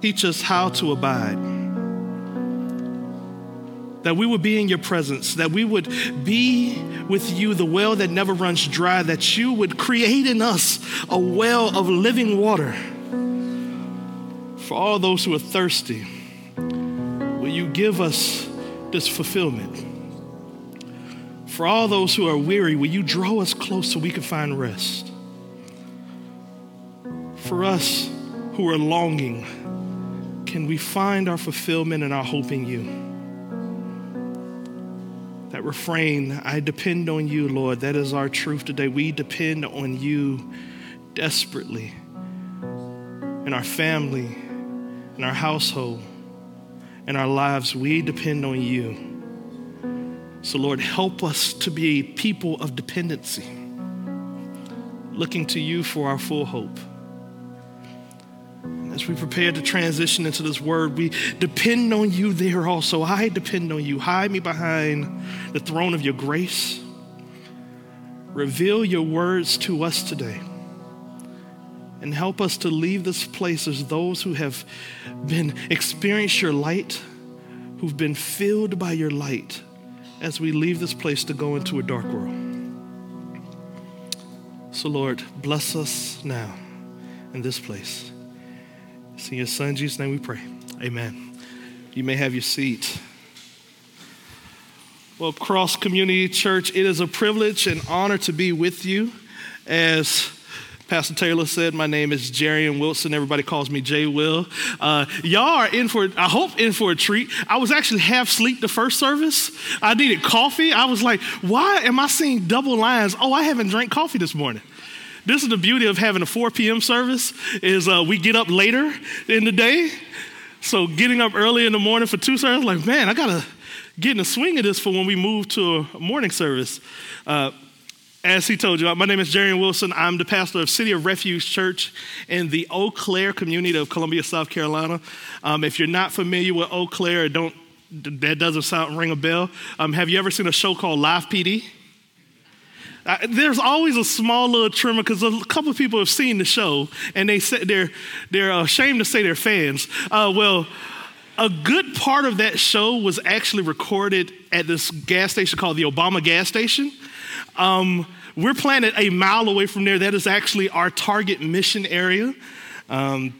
Teach us how to abide. That we would be in your presence, that we would be with you, the well that never runs dry, that you would create in us a well of living water. For all those who are thirsty, will you give us this fulfillment? For all those who are weary, will you draw us close so we can find rest? For us who are longing, can we find our fulfillment and our hope in you? That refrain, I depend on you, Lord, that is our truth today. We depend on you desperately in our family, in our household, in our lives. We depend on you. So, Lord, help us to be people of dependency, looking to you for our full hope. As we prepare to transition into this word, we depend on you there also. I depend on you. Hide me behind the throne of your grace. Reveal your words to us today. And help us to leave this place as those who have been experienced your light, who've been filled by your light as we leave this place to go into a dark world. So, Lord, bless us now in this place. It's in your Son, Jesus' name we pray. Amen. You may have your seat. Well, Cross Community Church, it is a privilege and honor to be with you as Pastor Taylor said, my name is Jarrian Wilson. Everybody calls me Jay Will. Uh, y'all are in for, I hope, in for a treat. I was actually half asleep the first service. I needed coffee. I was like, why am I seeing double lines? Oh, I haven't drank coffee this morning. This is the beauty of having a 4 p.m. service is uh, we get up later in the day. So getting up early in the morning for two services, like, man, I gotta get in the swing of this for when we move to a morning service. Uh, as he told you, my name is Jarrian Wilson. I'm the pastor of City of Refuge Church in the Eau Claire community of Columbia, South Carolina. Um, if you're not familiar with Eau Claire, don't that doesn't sound ring a bell. Um, have you ever seen a show called Live PD? Uh, there's always a small little tremor because a couple of people have seen the show and they say they're they're ashamed to say they're fans. Uh, well, a good part of that show was actually recorded at this gas station called the Obama gas station. Um, we're planted a mile away from there. That is actually our target mission area. Um,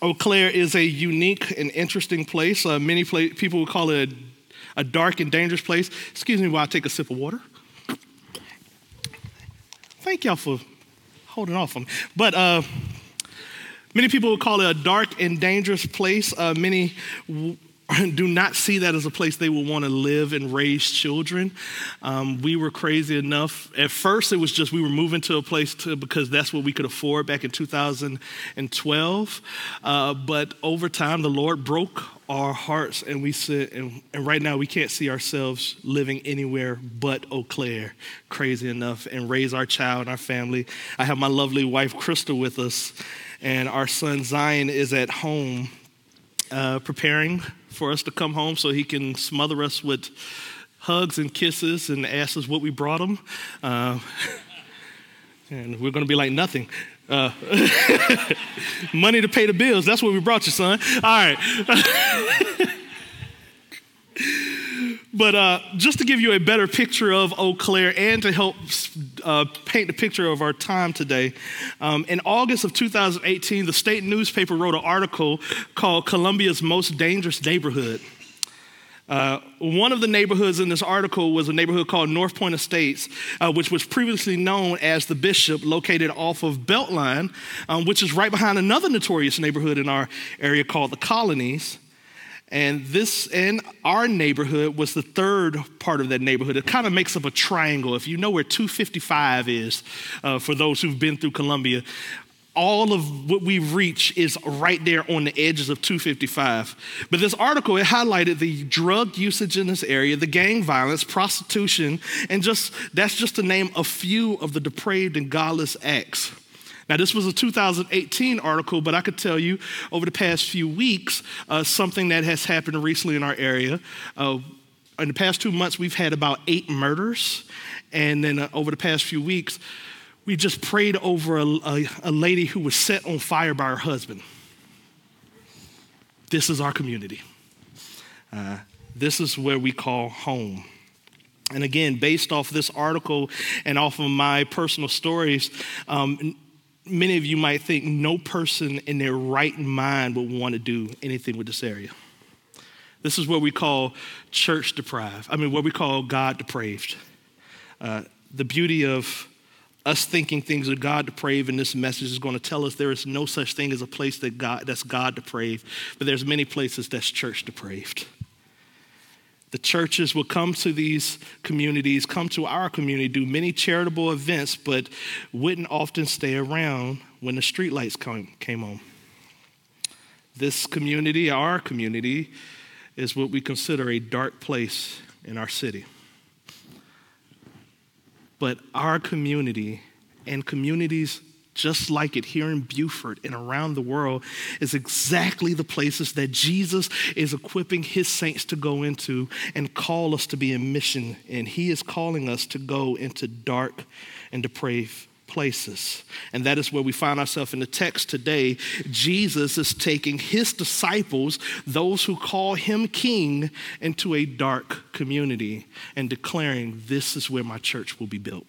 Eau Claire is a unique and interesting place. Uh, many people would call it a, a, dark and dangerous place. Excuse me while I take a sip of water. Thank y'all for holding off on me. But uh, many people would call it a dark and dangerous place. Uh, many do not see that as a place they will want to live and raise children. Um, we were crazy enough. At first, it was just we were moving to a place to, because that's what we could afford back in 2012. Uh, but over time, the Lord broke our hearts, and we said, and, and, right now we can't see ourselves living anywhere but Eau Claire, crazy enough, and raise our child and our family. I have my lovely wife, Crystal, with us, and our son, Zion, is at home uh, preparing for us to come home so he can smother us with hugs and kisses and ask us what we brought him. Uh, and we're going to be like, nothing. Uh, money to pay the bills. That's what we brought you, son. All right. But uh, just to give you a better picture of Eau Claire and to help uh, paint the picture of our time today, um, in August of 2018, the state newspaper wrote an article called Columbia's Most Dangerous Neighborhood. Uh, one of the neighborhoods in this article was a neighborhood called North Point Estates, uh, which was previously known as the Bishop, located off of Beltline, um, which is right behind another notorious neighborhood in our area called the Colonies. And this in our neighborhood was the third part of that neighborhood. It kind of makes up a triangle. If you know where 255 is, uh, for those who've been through Columbia, all of what we reach is right there on the edges of 255. But this article, it highlighted the drug usage in this area, the gang violence, prostitution, and just that's just to name a few of the depraved and godless acts now, this was a 2018 article, but I could tell you over the past few weeks uh, something that has happened recently in our area. Uh, in the past two months, we've had about eight murders. And then uh, over the past few weeks, we just prayed over a, a, a lady who was set on fire by her husband. this is our community. Uh, this is where we call home. And again, based off this article and off of my personal stories, um, many of you might think no person in their right mind would want to do anything with this area. This is what we call church deprived. I mean, what we call God depraved. Uh, the beauty of us thinking things are God depraved and this message is going to tell us there is no such thing as a place that God, that's God depraved, but there's many places that's church depraved. The churches will come to these communities, come to our community, do many charitable events, but wouldn't often stay around when the streetlights came on. This community, our community, is what we consider a dark place in our city. But our community and communities just like it here in Beaufort and around the world is exactly the places that Jesus is equipping his saints to go into and call us to be in mission. And he is calling us to go into dark and depraved places. And that is where we find ourselves in the text today. Jesus is taking his disciples, those who call him king, into a dark community and declaring, This is where my church will be built.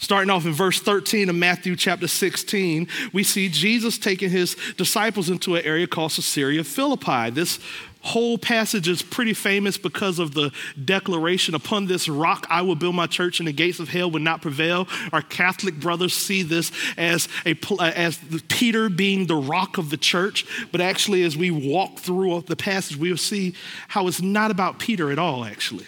Starting off in verse 13 of Matthew chapter 16, we see Jesus taking his disciples into an area called Caesarea Philippi. This whole passage is pretty famous because of the declaration upon this rock I will build my church and the gates of hell will not prevail. Our Catholic brothers see this as a uh, as Peter being the rock of the church, but actually as we walk through the passage we will see how it's not about Peter at all actually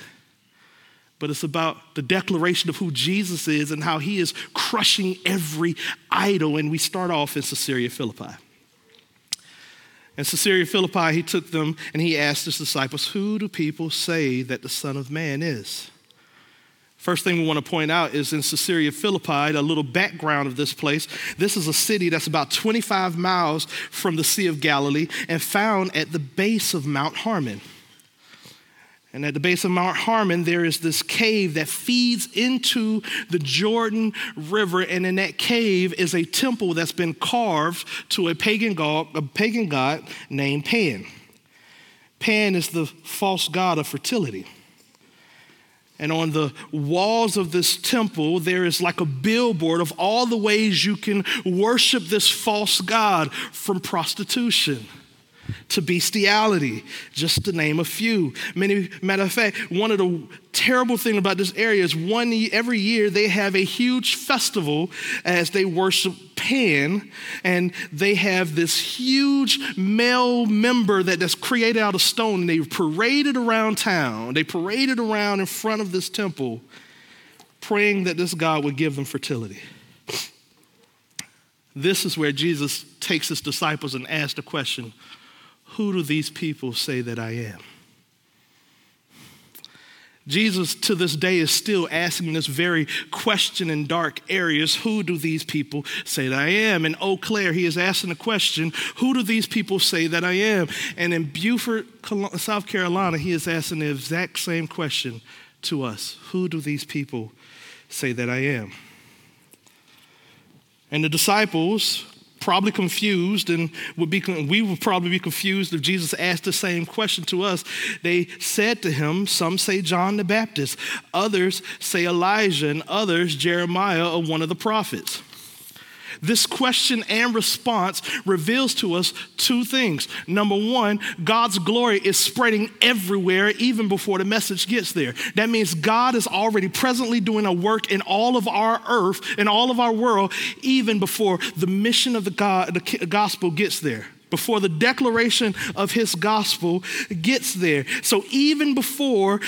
but it's about the declaration of who Jesus is and how he is crushing every idol. And we start off in Caesarea Philippi. In Caesarea Philippi, he took them and he asked his disciples, Who do people say that the Son of Man is? First thing we want to point out is in Caesarea Philippi, a little background of this place. This is a city that's about 25 miles from the Sea of Galilee and found at the base of Mount Hermon. And at the base of Mount Hermon, there is this cave that feeds into the Jordan River. And in that cave is a temple that's been carved to a pagan god, a pagan god named Pan. Pan is the false god of fertility. And on the walls of this temple, there is like a billboard of all the ways you can worship this false god from prostitution to bestiality, just to name a few. Many, matter of fact, one of the terrible thing about this area is one every year they have a huge festival as they worship Pan, and they have this huge male member that, that's created out of stone. And they parade it around town. They parade it around in front of this temple, praying that this God would give them fertility. This is where Jesus takes his disciples and asks the question who do these people say that I am? Jesus to this day is still asking this very question in dark areas Who do these people say that I am? In Eau Claire, he is asking the question Who do these people say that I am? And in Beaufort, South Carolina, he is asking the exact same question to us Who do these people say that I am? And the disciples probably confused and would be we would probably be confused if Jesus asked the same question to us. They said to him, some say John the Baptist, others say Elijah, and others Jeremiah or one of the prophets. This question and response reveals to us two things. Number one, God's glory is spreading everywhere even before the message gets there. That means God is already presently doing a work in all of our earth, in all of our world, even before the mission of the, God, the gospel gets there before the declaration of his gospel gets there. So even before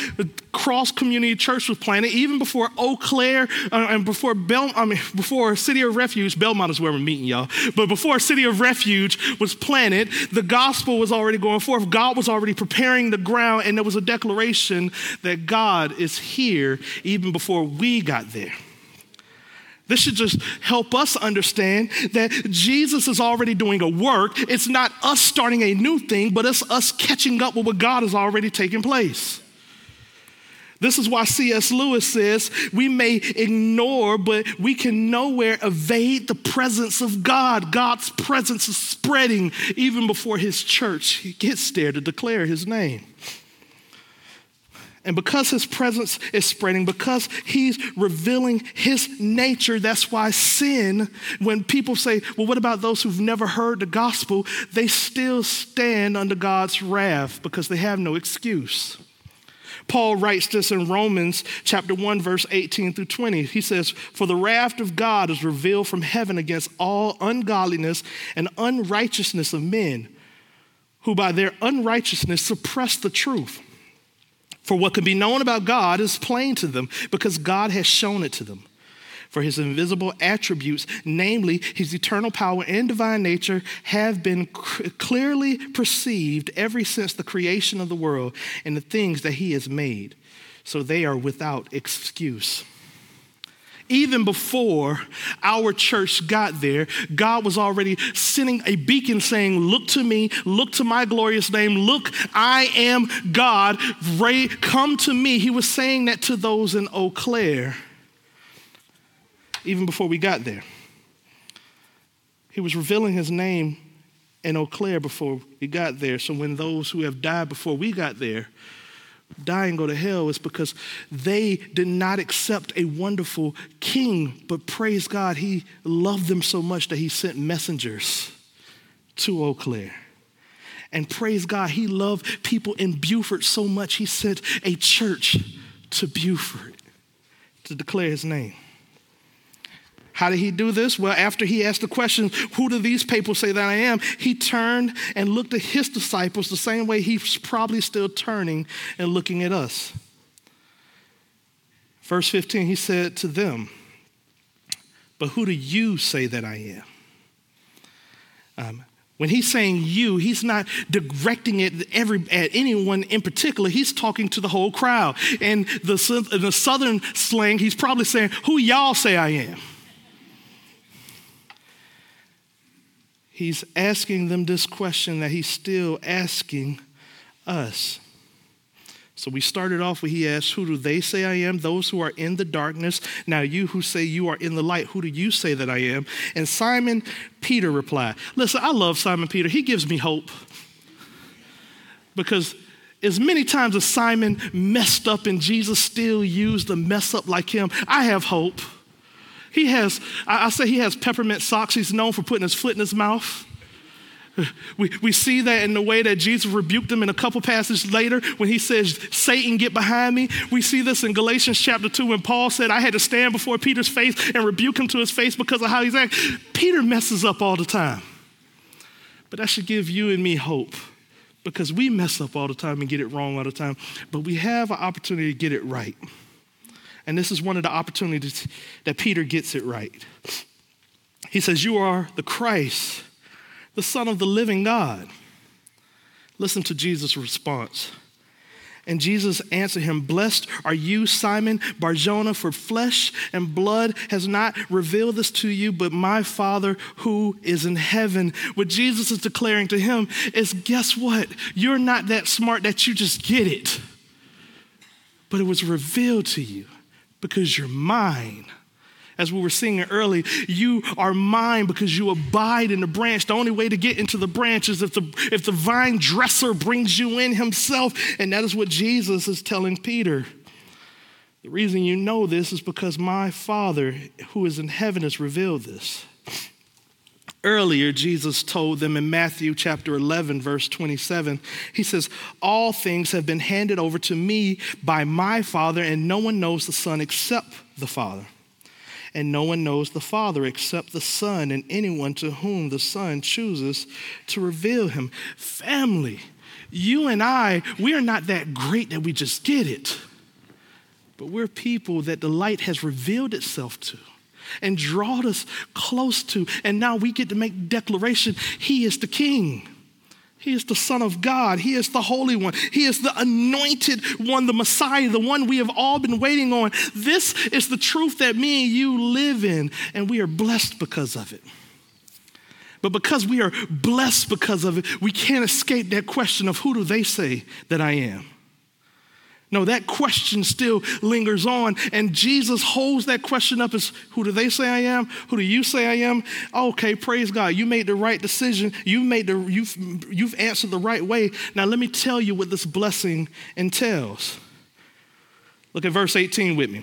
Cross Community Church was planted, even before Eau Claire uh, and before Bel, I mean, before City of Refuge, Belmont is where we're meeting, y'all. But before City of Refuge was planted, the gospel was already going forth. God was already preparing the ground, and there was a declaration that God is here even before we got there. This should just help us understand that Jesus is already doing a work. It's not us starting a new thing, but it's us catching up with what God has already taken place. This is why C.S. Lewis says we may ignore, but we can nowhere evade the presence of God. God's presence is spreading even before his church gets there to declare his name. And because his presence is spreading, because he's revealing his nature, that's why sin, when people say, well, what about those who've never heard the gospel? They still stand under God's wrath because they have no excuse. Paul writes this in Romans chapter 1 verse 18 through 20. He says, "For the wrath of God is revealed from heaven against all ungodliness and unrighteousness of men, who by their unrighteousness suppress the truth. For what can be known about God is plain to them, because God has shown it to them." For his invisible attributes, namely his eternal power and divine nature, have been clearly perceived ever since the creation of the world and the things that he has made. So they are without excuse even before our church got there, God was already sending a beacon saying, Look to me, look to my glorious name, look, I am God, Ray, come to me. He was saying that to those in Eau Claire even before we got there. He was revealing his name in Eau Claire before we got there. So when those who have died before we got there die and go to hell, is because they did not accept a wonderful king, but praise God, he loved them so much that he sent messengers to Eau Claire. And praise God, he loved people in Beaufort so much, he sent a church to Beaufort to declare his name. How did he do this? Well, after he asked the question, Who do these people say that I am? He turned and looked at his disciples the same way he's probably still turning and looking at us. Verse 15, he said to them, But who do you say that I am? Um, when he's saying you, he's not directing it every, at anyone in particular. He's talking to the whole crowd. And the, in the southern slang, he's probably saying, Who y'all say I am? He's asking them this question that he's still asking us. So we started off with he asked, Who do they say I am? Those who are in the darkness. Now, you who say you are in the light, who do you say that I am? And Simon Peter replied, Listen, I love Simon Peter. He gives me hope. Because as many times as Simon messed up and Jesus still used a mess up like him, I have hope. He has, I, say he has peppermint socks. He's known for putting his foot in his mouth. We, we see that in the way that Jesus rebuked him in a couple passages later when he says, Satan, get behind me. We see this in Galatians chapter 2 when Paul said, I had to stand before Peter's face and rebuke him to his face because of how he's acting. Peter messes up all the time. But that should give you and me hope because we mess up all the time and get it wrong all the time. But we have an opportunity to get it right. And this is one of the opportunities that Peter gets it right. He says, You are the Christ, the Son of the living God. Listen to Jesus' response. And Jesus answered him, Blessed are you, Simon Barjona, for flesh and blood has not revealed this to you, but my Father who is in heaven. What Jesus is declaring to him is guess what? You're not that smart that you just get it, but it was revealed to you because you're mine. As we were singing early, you are mine because you abide in the branch. The only way to get into the branch is if the, if the vine dresser brings you in himself. And that is what Jesus is telling Peter. The reason you know this is because my Father who is in heaven has revealed this. Earlier, Jesus told them in Matthew chapter 11, verse 27, he says, All things have been handed over to me by my Father, and no one knows the Son except the Father. And no one knows the Father except the Son, and anyone to whom the Son chooses to reveal him. Family, you and I, we are not that great that we just get it, but we're people that the light has revealed itself to and drawed us close to. And now we get to make declaration He is the King. He is the Son of God. He is the Holy One. He is the anointed one, the Messiah, the one we have all been waiting on. This is the truth that me and you live in, and we are blessed because of it. But because we are blessed because of it, we can't escape that question of who do they say that I am? No, that question still lingers on, and Jesus holds that question up as who do they say I am? Who do you say I am? Okay, praise God. You made the right decision. You made the you've you've answered the right way. Now let me tell you what this blessing entails. Look at verse 18 with me.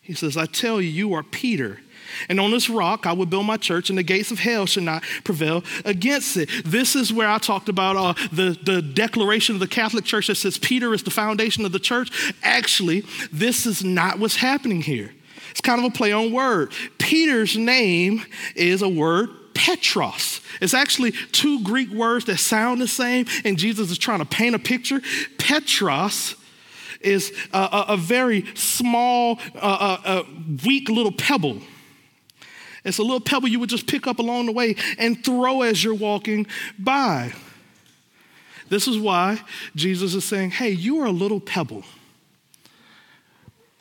He says, I tell you, you are Peter and on this rock I will build my church, and the gates of hell shall not prevail against it. This is where I talked about uh, the, the declaration of the Catholic Church that says Peter is the foundation of the church. Actually, this is not what's happening here. It's kind of a play on word. Peter's name is a word Petros. It's actually two Greek words that sound the same, and Jesus is trying to paint a picture. Petros is a, a, a very small, uh, uh, weak little pebble it's a little pebble you would just pick up along the way and throw as you're walking by. This is why Jesus is saying, Hey, you are a little pebble.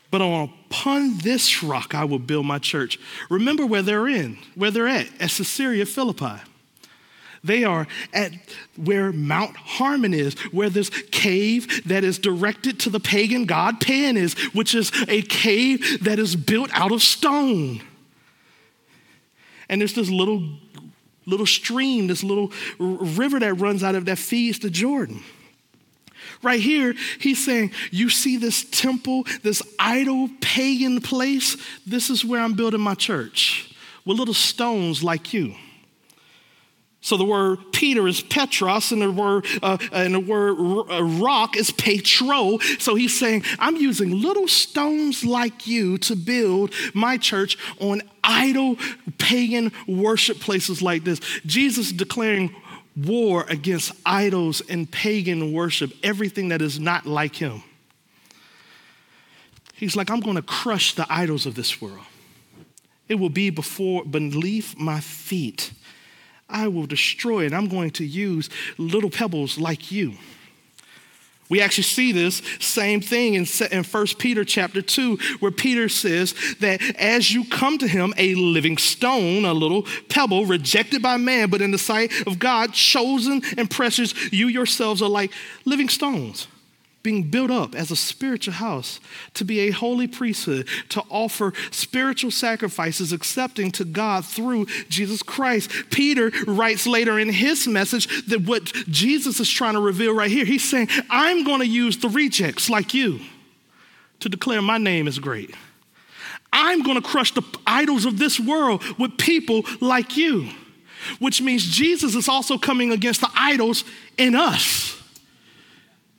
But upon this rock I will build my church. Remember where they're in, where they're at, at Caesarea Philippi. They are at where Mount Hermon is, where this cave that is directed to the pagan god Pan is, which is a cave that is built out of stone. And there's this little, little stream, this little river that runs out of that feeds the Jordan. Right here, he's saying, You see this temple, this idol pagan place? This is where I'm building my church with little stones like you. So the word Peter is Petros, and the word uh, and the word uh, rock is Petro. So he's saying, I'm using little stones like you to build my church on idol pagan worship places like this. Jesus declaring war against idols and pagan worship, everything that is not like him. He's like, I'm going to crush the idols of this world. It will be before beneath my feet. I will destroy it. I'm going to use little pebbles like you. We actually see this same thing in, in 1 Peter chapter 2, where Peter says that as you come to him, a living stone, a little pebble, rejected by man, but in the sight of God, chosen and precious, you yourselves are like living stones being built up as a spiritual house to be a holy priesthood, to offer spiritual sacrifices accepting to God through Jesus Christ. Peter writes later in his message that what Jesus is trying to reveal right here, he's saying, I'm going to use the rejects like you to declare my name is great. I'm going to crush the idols of this world with people like you, which means Jesus is also coming against the idols in us.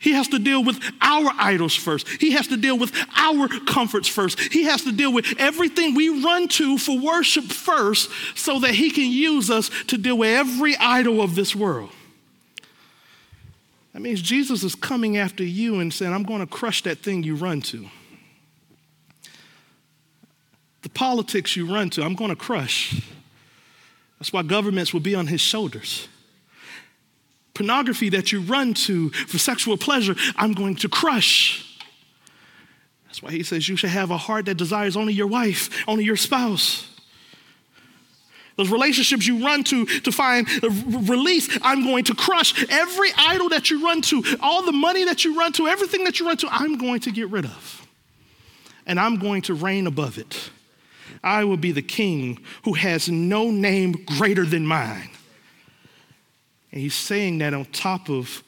He has to deal with our idols first. He has to deal with our comforts first. He has to deal with everything we run to for worship first so that he can use us to deal with every idol of this world. That means Jesus is coming after you and saying, I'm going to crush that thing you run to. The politics you run to, I'm going to crush. That's why governments will be on his shoulders pornography that you run to for sexual pleasure, I'm going to crush. That's why he says you should have a heart that desires only your wife, only your spouse. Those relationships you run to to find release, I'm going to crush. Every idol that you run to, all the money that you run to, everything that you run to, I'm going to get rid of. And I'm going to reign above it. I will be the king who has no name greater than mine. And he's saying that on top of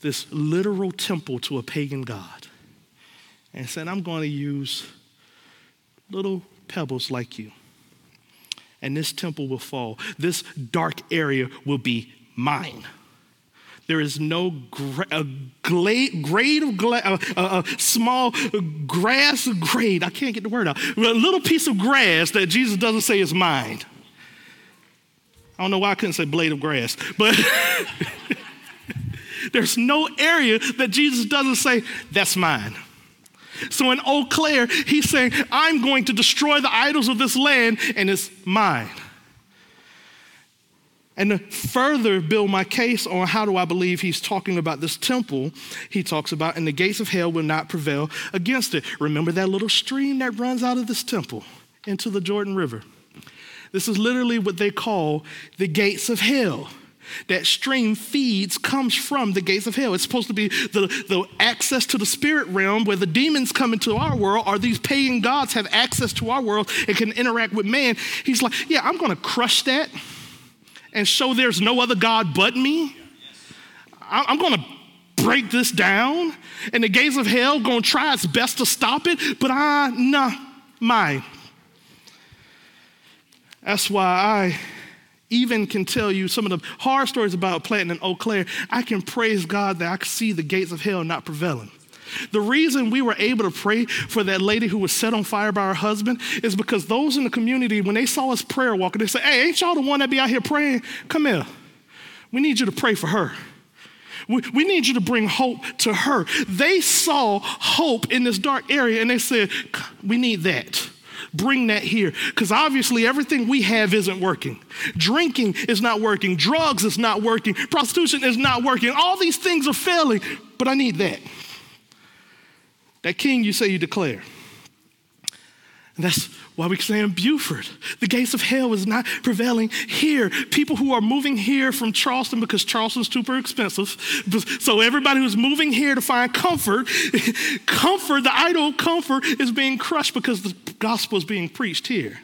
this literal temple to a pagan god. And said, I'm going to use little pebbles like you. And this temple will fall. This dark area will be mine. There is no gra- a grade of gla- a, a, a, small grass grade. I can't get the word out. A little piece of grass that Jesus doesn't say is mine. I don't know why I couldn't say blade of grass, but there's no area that Jesus doesn't say, that's mine. So in Eau Claire, he's saying, I'm going to destroy the idols of this land and it's mine. And to further build my case on how do I believe he's talking about this temple, he talks about, and the gates of hell will not prevail against it. Remember that little stream that runs out of this temple into the Jordan River? This is literally what they call the gates of hell. that stream feeds comes from the gates of hell. It's supposed to be the, the access to the spirit realm where the demons come into our world, or these pagan gods have access to our world and can interact with man. He's like, Yeah, I'm to crush that and show there's no other God but me. I'm to break this down, and the gates of hell to try its best to stop it, but I, nah, mine. That's why I even can tell you some of the horror stories about planting in Eau Claire, I can praise God that I can see the gates of hell not prevailing. The reason we were able to pray for that lady who was set on fire by her husband is because those in the community, when they saw us prayer walking, they said, Hey, ain't y'all the one that be out here praying? Come here. We need you to pray for her. We, we need you to bring hope to her. They saw hope in this dark area and they said, We need that bring that here. Because obviously, everything we have isn't working. Drinking is not working. Drugs is not working. Prostitution is not working. All these things are failing, but I need that. That king you say you declare. And that's why we say in Beaufort, the gates of hell is not prevailing here. People who are moving here from Charleston because Charleston's super expensive. So everybody who's moving here to find comfort, comfort, the idol comfort is being crushed because the gospel is being preached here.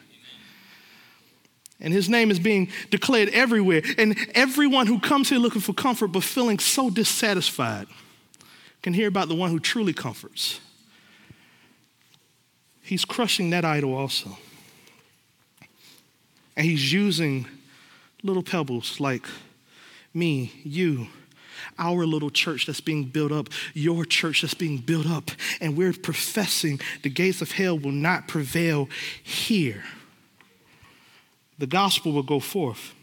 And his name is being declared everywhere. And everyone who comes here looking for comfort but feeling so dissatisfied can hear about the one who truly comforts he's crushing that idol also. And he's using little pebbles like me, you, our little church that's being built up, your church that's being built up, and we're professing the gates of hell will not prevail here. The gospel will go forth.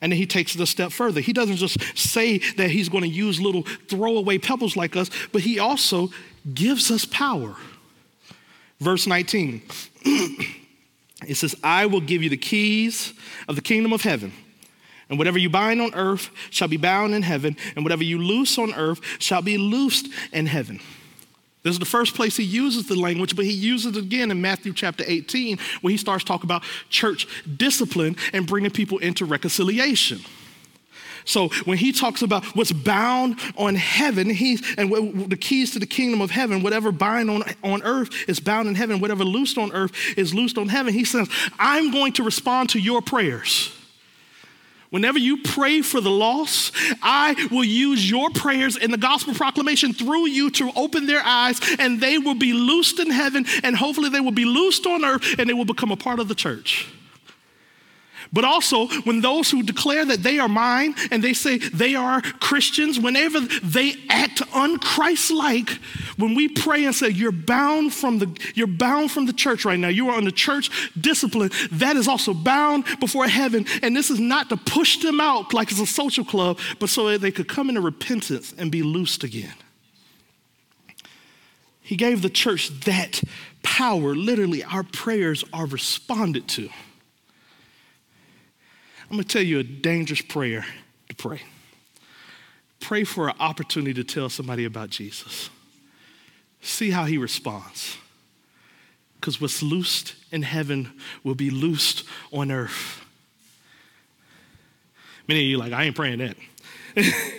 And then he takes it a step further. He doesn't just say that he's going to use little throwaway pebbles like us, but he also gives us power. Verse 19, it says, I will give you the keys of the kingdom of heaven. And whatever you bind on earth shall be bound in heaven, and whatever you loose on earth shall be loosed in heaven. This is the first place he uses the language, but he uses it again in Matthew chapter 18, where he starts talking about church discipline and bringing people into reconciliation. So when he talks about what's bound on heaven, he and the keys to the kingdom of heaven, whatever bind on, on earth is bound in heaven, whatever loosed on earth is loosed on heaven. He says, I'm going to respond to your prayers. Whenever you pray for the lost, I will use your prayers in the gospel proclamation through you to open their eyes, and they will be loosed in heaven, and hopefully they will be loosed on earth, and they will become a part of the church. But also, when those who declare that they are mine and they say they are Christians, whenever they act unchristlike, when we pray and say you're bound from the you're bound from the church right now, you are under church discipline, that is also bound before heaven. And this is not to push them out like it's a social club, but so that they could come into repentance and be loosed again. He gave the church that power. Literally, our prayers are responded to. I'm going to tell you a dangerous prayer to pray. Pray for an opportunity to tell somebody about Jesus. See how he responds. Because what's loosed in heaven will be loosed on earth. Many of you like, I ain't praying that.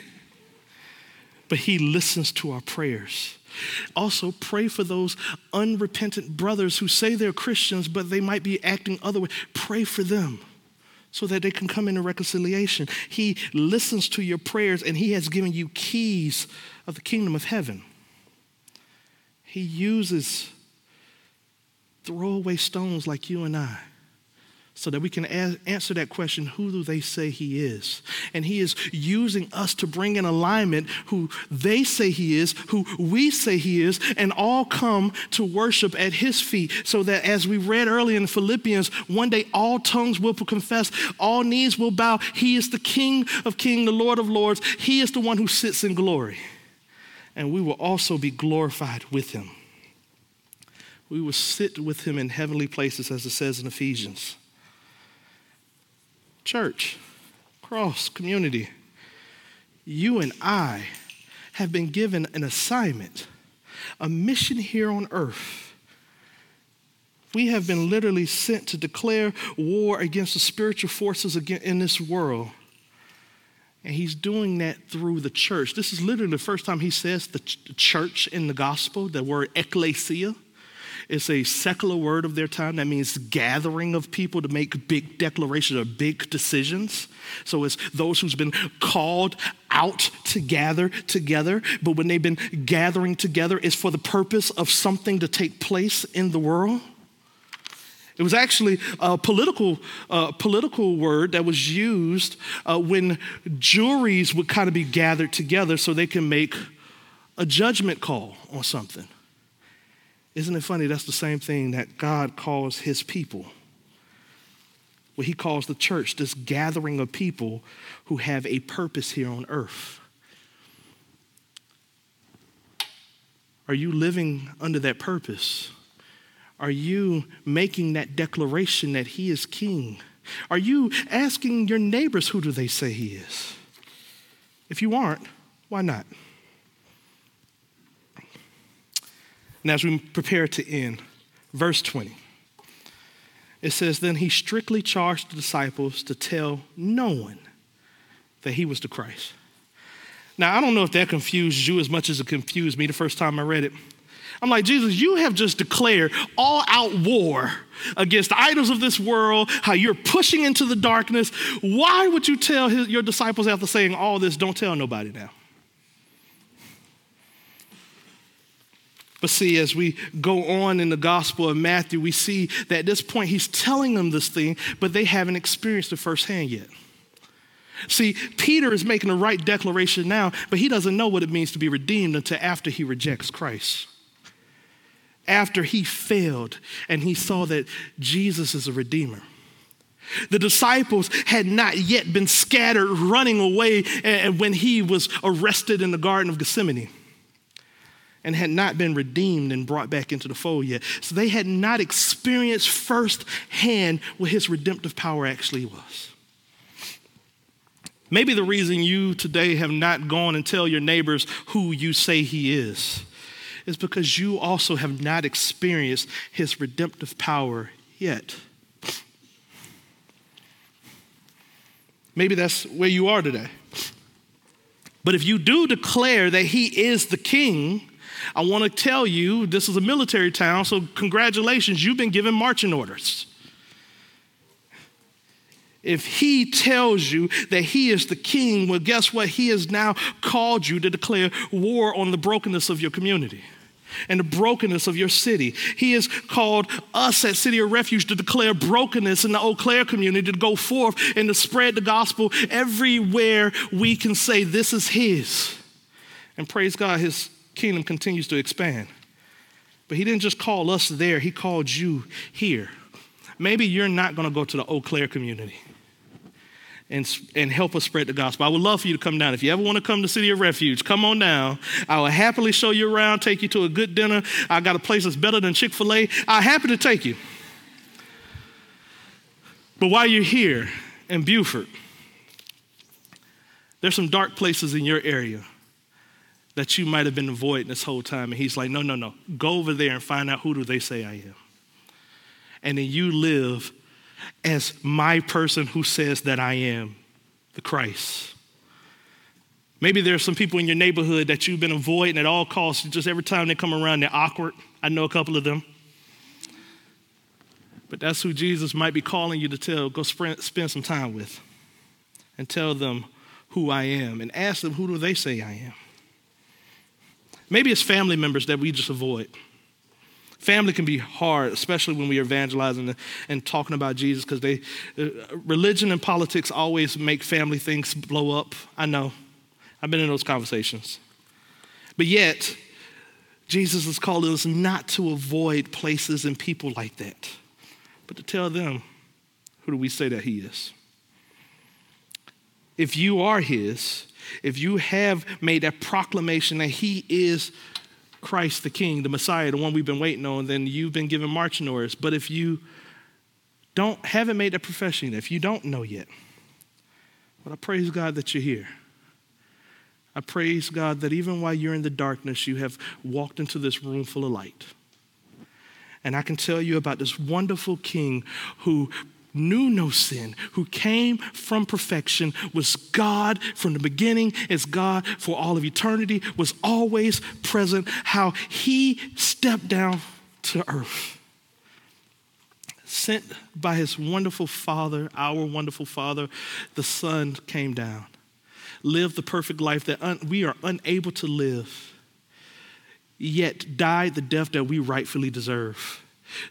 but he listens to our prayers. Also, pray for those unrepentant brothers who say they're Christians, but they might be acting other way. Pray for them so that they can come into reconciliation. He listens to your prayers and He has given you keys of the kingdom of heaven. He uses throwaway stones like you and I so that we can a- answer that question who do they say he is? And he is using us to bring in alignment who they say he is, who we say he is, and all come to worship at his feet. So that as we read earlier in Philippians, one day all tongues will confess, all knees will bow. He is the King of kings, the Lord of lords. He is the one who sits in glory. And we will also be glorified with him. We will sit with him in heavenly places, as it says in Ephesians. Church, cross, community, you and I have been given an assignment, a mission here on earth. We have been literally sent to declare war against the spiritual forces in this world And he's doing that through the church. This is literally the first time he says the ch- church in the gospel, the word ecclesia. It's a secular word of their time that means gathering of people to make big declarations or big decisions. So it's those who's been called out to gather together, but when they've been gathering together, it's for the purpose of something to take place in the world. It was actually a political, uh, political word that was used uh, when juries would kind of be gathered together so they can make a judgment call on something. Isn't it funny? That's the same thing that God calls his people. What he calls the church, this gathering of people who have a purpose here on earth. Are you living under that purpose? Are you making that declaration that he is king? Are you asking your neighbors who do they say he is? If you aren't, why not? And as we prepare to end, verse 20, it says, Then he strictly charged the disciples to tell no one that he was the Christ. Now, I don't know if that confused you as much as it confused me the first time I read it. I'm like, Jesus, you have just declared all out war against the idols of this world, how you're pushing into the darkness. Why would you tell his, your disciples after saying all this, don't tell nobody now? But see, as we go on in the Gospel of Matthew, we see that at this point he's telling them this thing, but they haven't experienced it firsthand yet. See, Peter is making the right declaration now, but he doesn't know what it means to be redeemed until after he rejects Christ. After he failed and he saw that Jesus is a redeemer. The disciples had not yet been scattered running away when he was arrested in the Garden of Gethsemane and had not been redeemed and brought back into the fold yet. So they had not experienced firsthand what his redemptive power actually was. Maybe the reason you today have not gone and tell your neighbors who you say he is is because you also have not experienced his redemptive power yet. Maybe that's where you are today. But if you do declare that he is the king, I want to tell you this is a military town, so congratulations, you've been given marching orders. If he tells you that he is the king, well, guess what? He has now called you to declare war on the brokenness of your community and the brokenness of your city. He has called us at City of Refuge to declare brokenness in the Eau Claire community, to go forth and to spread the gospel everywhere we can say this is His. And praise God, His kingdom continues to expand. But he didn't just call us there, he called you here. Maybe you're not going to go to the Eau Claire community and, and help us spread the gospel. I would love for you to come down. If you ever want to come to City of Refuge, come on down. I will happily show you around, take you to a good dinner. I got a place that's better than Chick fil A. I'm happy to take you. But while you're here in Beaufort, there's some dark places in your area that you might have been avoiding this whole time. And he's like, no, no, no. Go over there and find out who do they say I am. And then you live as my person who says that I am the Christ. Maybe there's some people in your neighborhood that you've been avoiding at all costs. Just every time they come around, they're awkward. I know a couple of them. But that's who Jesus might be calling you to tell, go spend some time with and tell them who I am and ask them, who do they say I am? Maybe it's family members that we just avoid. Family can be hard, especially when we are evangelizing and talking about Jesus, because they, uh, religion and politics always make family things blow up. I know. I've been in those conversations. But yet, Jesus is calling us not to avoid places and people like that, but to tell them, who do we say that He is? If you are His, if you have made that proclamation that he is Christ the King, the Messiah, the one we've been waiting on, then you've been given marching orders. But if you don't haven't made that profession, if you don't know yet, but I praise God that you're here. I praise God that even while you're in the darkness, you have walked into this room full of light. And I can tell you about this wonderful king who knew no sin, who came from perfection, was God from the beginning, is God for all of eternity, was always present, how he stepped down to earth. Sent by his wonderful Father, our wonderful Father, the Son came down, lived the perfect life that un- we are unable to live, yet died the death that we rightfully deserve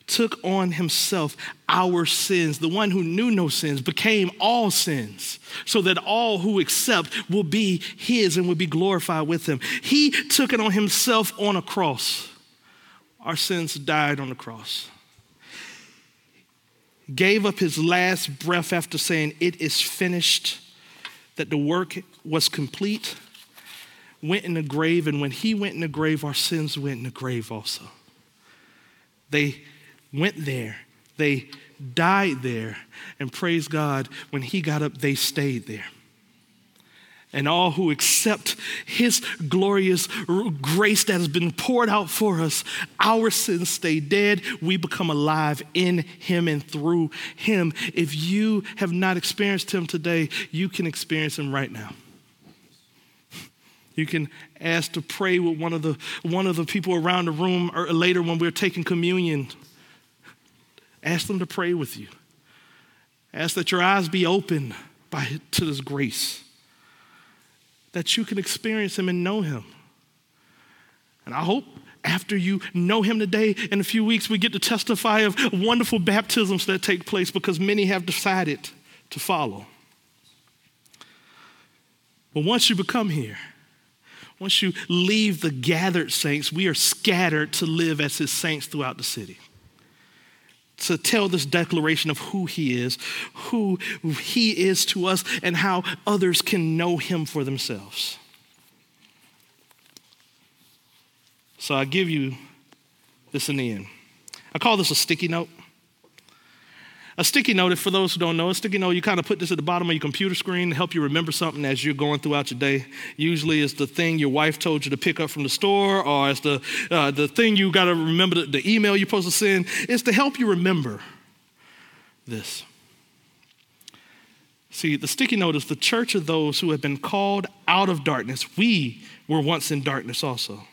took on himself our sins. The one who knew no sins became all sins so that all who accept will be his and will be glorified with him. He took it on himself on a cross. Our sins died on the cross. Gave up his last breath after saying, It is finished, that the work was complete. Went in the grave, and when he went in the grave, our sins went in the grave also. They went there, they died there, and praise God, when he got up, they stayed there. And all who accept his glorious grace that has been poured out for us, our sins stay dead. We become alive in him and through him. If you have not experienced him today, you can experience him right now. You can ask to pray with one of the, one of the people around the room or later when we're taking communion. Ask them to pray with you. Ask that your eyes be open by, to this grace, that you can experience Him and know Him. And I hope after you know Him today, in a few weeks, we get to testify of wonderful baptisms that take place because many have decided to follow. But once you become here, once you leave the gathered saints, we are scattered to live as his saints throughout the city. To tell this declaration of who he is, who he is to us, and how others can know him for themselves. So I give you this in the end. I call this a sticky note. A sticky note, for those who don't know, a sticky note, you kind of put this at the bottom of your computer screen to help you remember something as you're going throughout your day. Usually it's the thing your wife told you to pick up from the store, or it's the, uh, the thing you got to remember, the, the email you're supposed to send. It's to help you remember this. See, the sticky note is the church of those who have been called out of darkness. We were once in darkness also,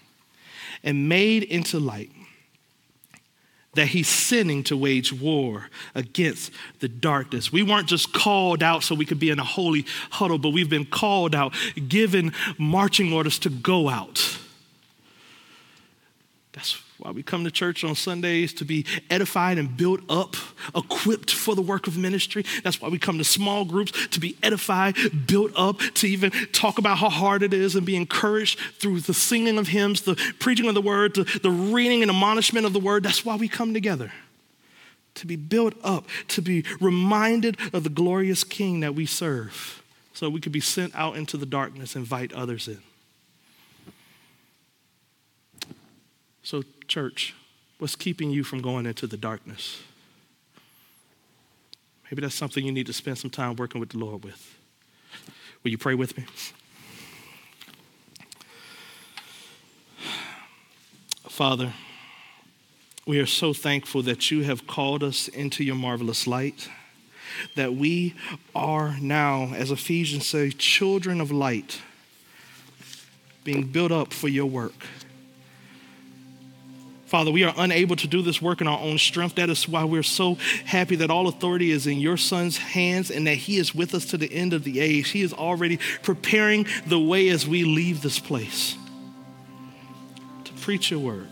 and made into light that he's sending to wage war against the darkness. We weren't just called out so we could be in a holy huddle, but we've been called out, given marching orders to go out. That's why we come to church on Sundays to be edified and built up, equipped for the work of ministry. That's why we come to small groups to be edified, built up, to even talk about how hard it is and be encouraged through the singing of hymns, the preaching of the word, the, the reading and admonishment of the word. That's why we come together. To be built up, to be reminded of the glorious King that we serve, so we could be sent out into the darkness, invite others in. So, church, what's keeping you from going into the darkness? Maybe that's something you need to spend some time working with the Lord with. Will you pray with me? Father, we are so thankful that you have called us into your marvelous light, that we are now, as Ephesians say, children of light, being built up for your work. Father, we are unable to do this work in our own strength. That is why we're so happy that all authority is in your Son's hands and that He is with us to the end of the age. He is already preparing the way as we leave this place to preach your word.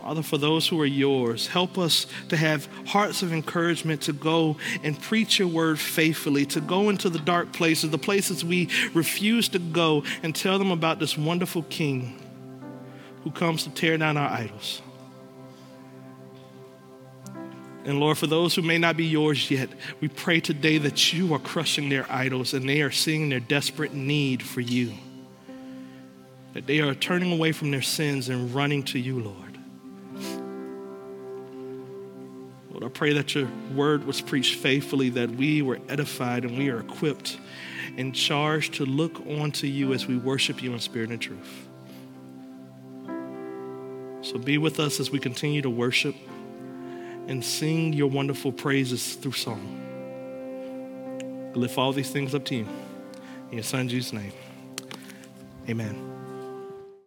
Father, for those who are yours, help us to have hearts of encouragement to go and preach your word faithfully, to go into the dark places, the places we refuse to go, and tell them about this wonderful King who comes to tear down our idols. And Lord, for those who may not be yours yet, we pray today that you are crushing their idols and they are seeing their desperate need for you. That they are turning away from their sins and running to you, Lord. Lord, I pray that your word was preached faithfully, that we were edified and we are equipped and charged to look onto you as we worship you in spirit and truth. So be with us as we continue to worship and sing your wonderful praises through song. I lift all these things up to you. In your son Jesus' name. Amen.